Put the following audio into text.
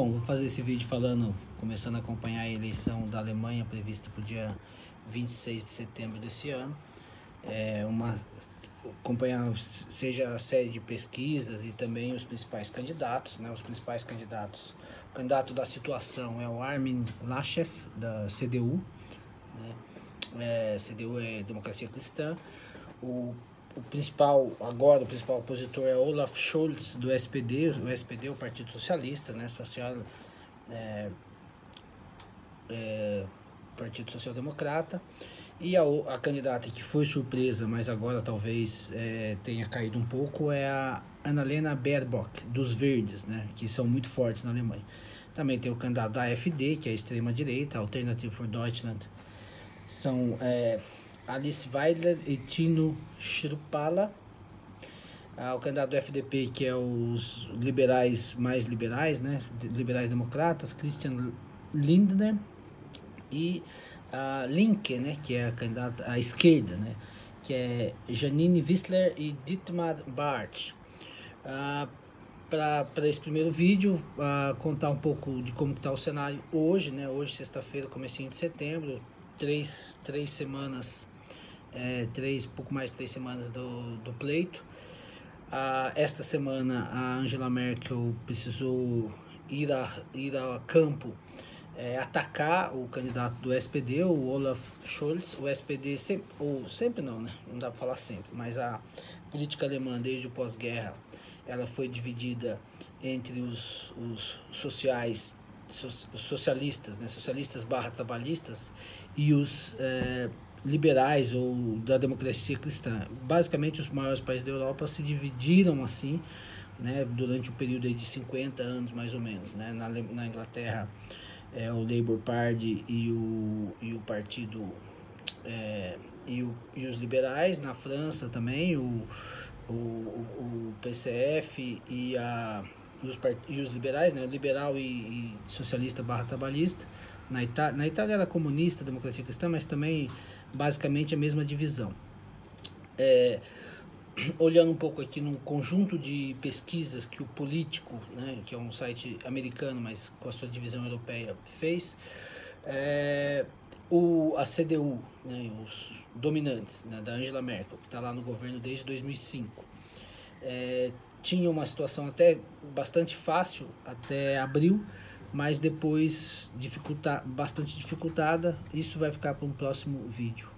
Bom, vou fazer esse vídeo falando, começando a acompanhar a eleição da Alemanha prevista para o dia 26 de setembro desse ano. É uma acompanhar seja a série de pesquisas e também os principais candidatos, né? Os principais candidatos. O candidato da situação é o Armin Laschet da CDU, né? É, CDU é Democracia Cristã. O o principal, agora o principal opositor é Olaf Scholz do SPD, o SPD é o Partido Socialista, né, social, é, é, Partido Social Democrata, e a, a candidata que foi surpresa, mas agora talvez é, tenha caído um pouco, é a Annalena Baerbock, dos Verdes, né, que são muito fortes na Alemanha. Também tem o candidato da AfD, que é a extrema-direita, Alternative for Deutschland, são é, Alice Weidler e Tino Shrupala. Ah, o candidato do FDP, que é os liberais mais liberais, né? Liberais democratas, Christian Lindner. E a Linke, né? Que é a candidata à esquerda, né? Que é Janine Wissler e Dietmar Barth. Ah, para esse primeiro vídeo, uh, contar um pouco de como está o cenário hoje, né? Hoje, sexta-feira, comecinho de setembro, três, três semanas é, três, pouco mais de três semanas do, do pleito. Ah, esta semana a Angela Merkel precisou ir a, ir a campo é, atacar o candidato do SPD, o Olaf Scholz. O SPD sempre, ou sempre não, né? Não dá para falar sempre, mas a política alemã desde o pós-guerra ela foi dividida entre os, os sociais socialistas, né, socialistas barra trabalhistas e os é, liberais ou da democracia cristã. Basicamente, os maiores países da Europa se dividiram assim, né, durante o um período de 50 anos mais ou menos. Né? Na, na Inglaterra, é, o Labour Party e o, e o partido é, e, o, e os liberais. Na França também, o, o, o PCF e, a, e, os, e os liberais, né, liberal e, e socialista barra trabalhista. Na, Ita na Itália era comunista, democracia cristã, mas também basicamente a mesma divisão. É, olhando um pouco aqui num conjunto de pesquisas que o Político, né, que é um site americano, mas com a sua divisão europeia, fez, é, o, a CDU, né, os dominantes né, da Angela Merkel, que está lá no governo desde 2005, é, tinha uma situação até bastante fácil até abril, mas depois dificulta, bastante dificultada. Isso vai ficar para um próximo vídeo.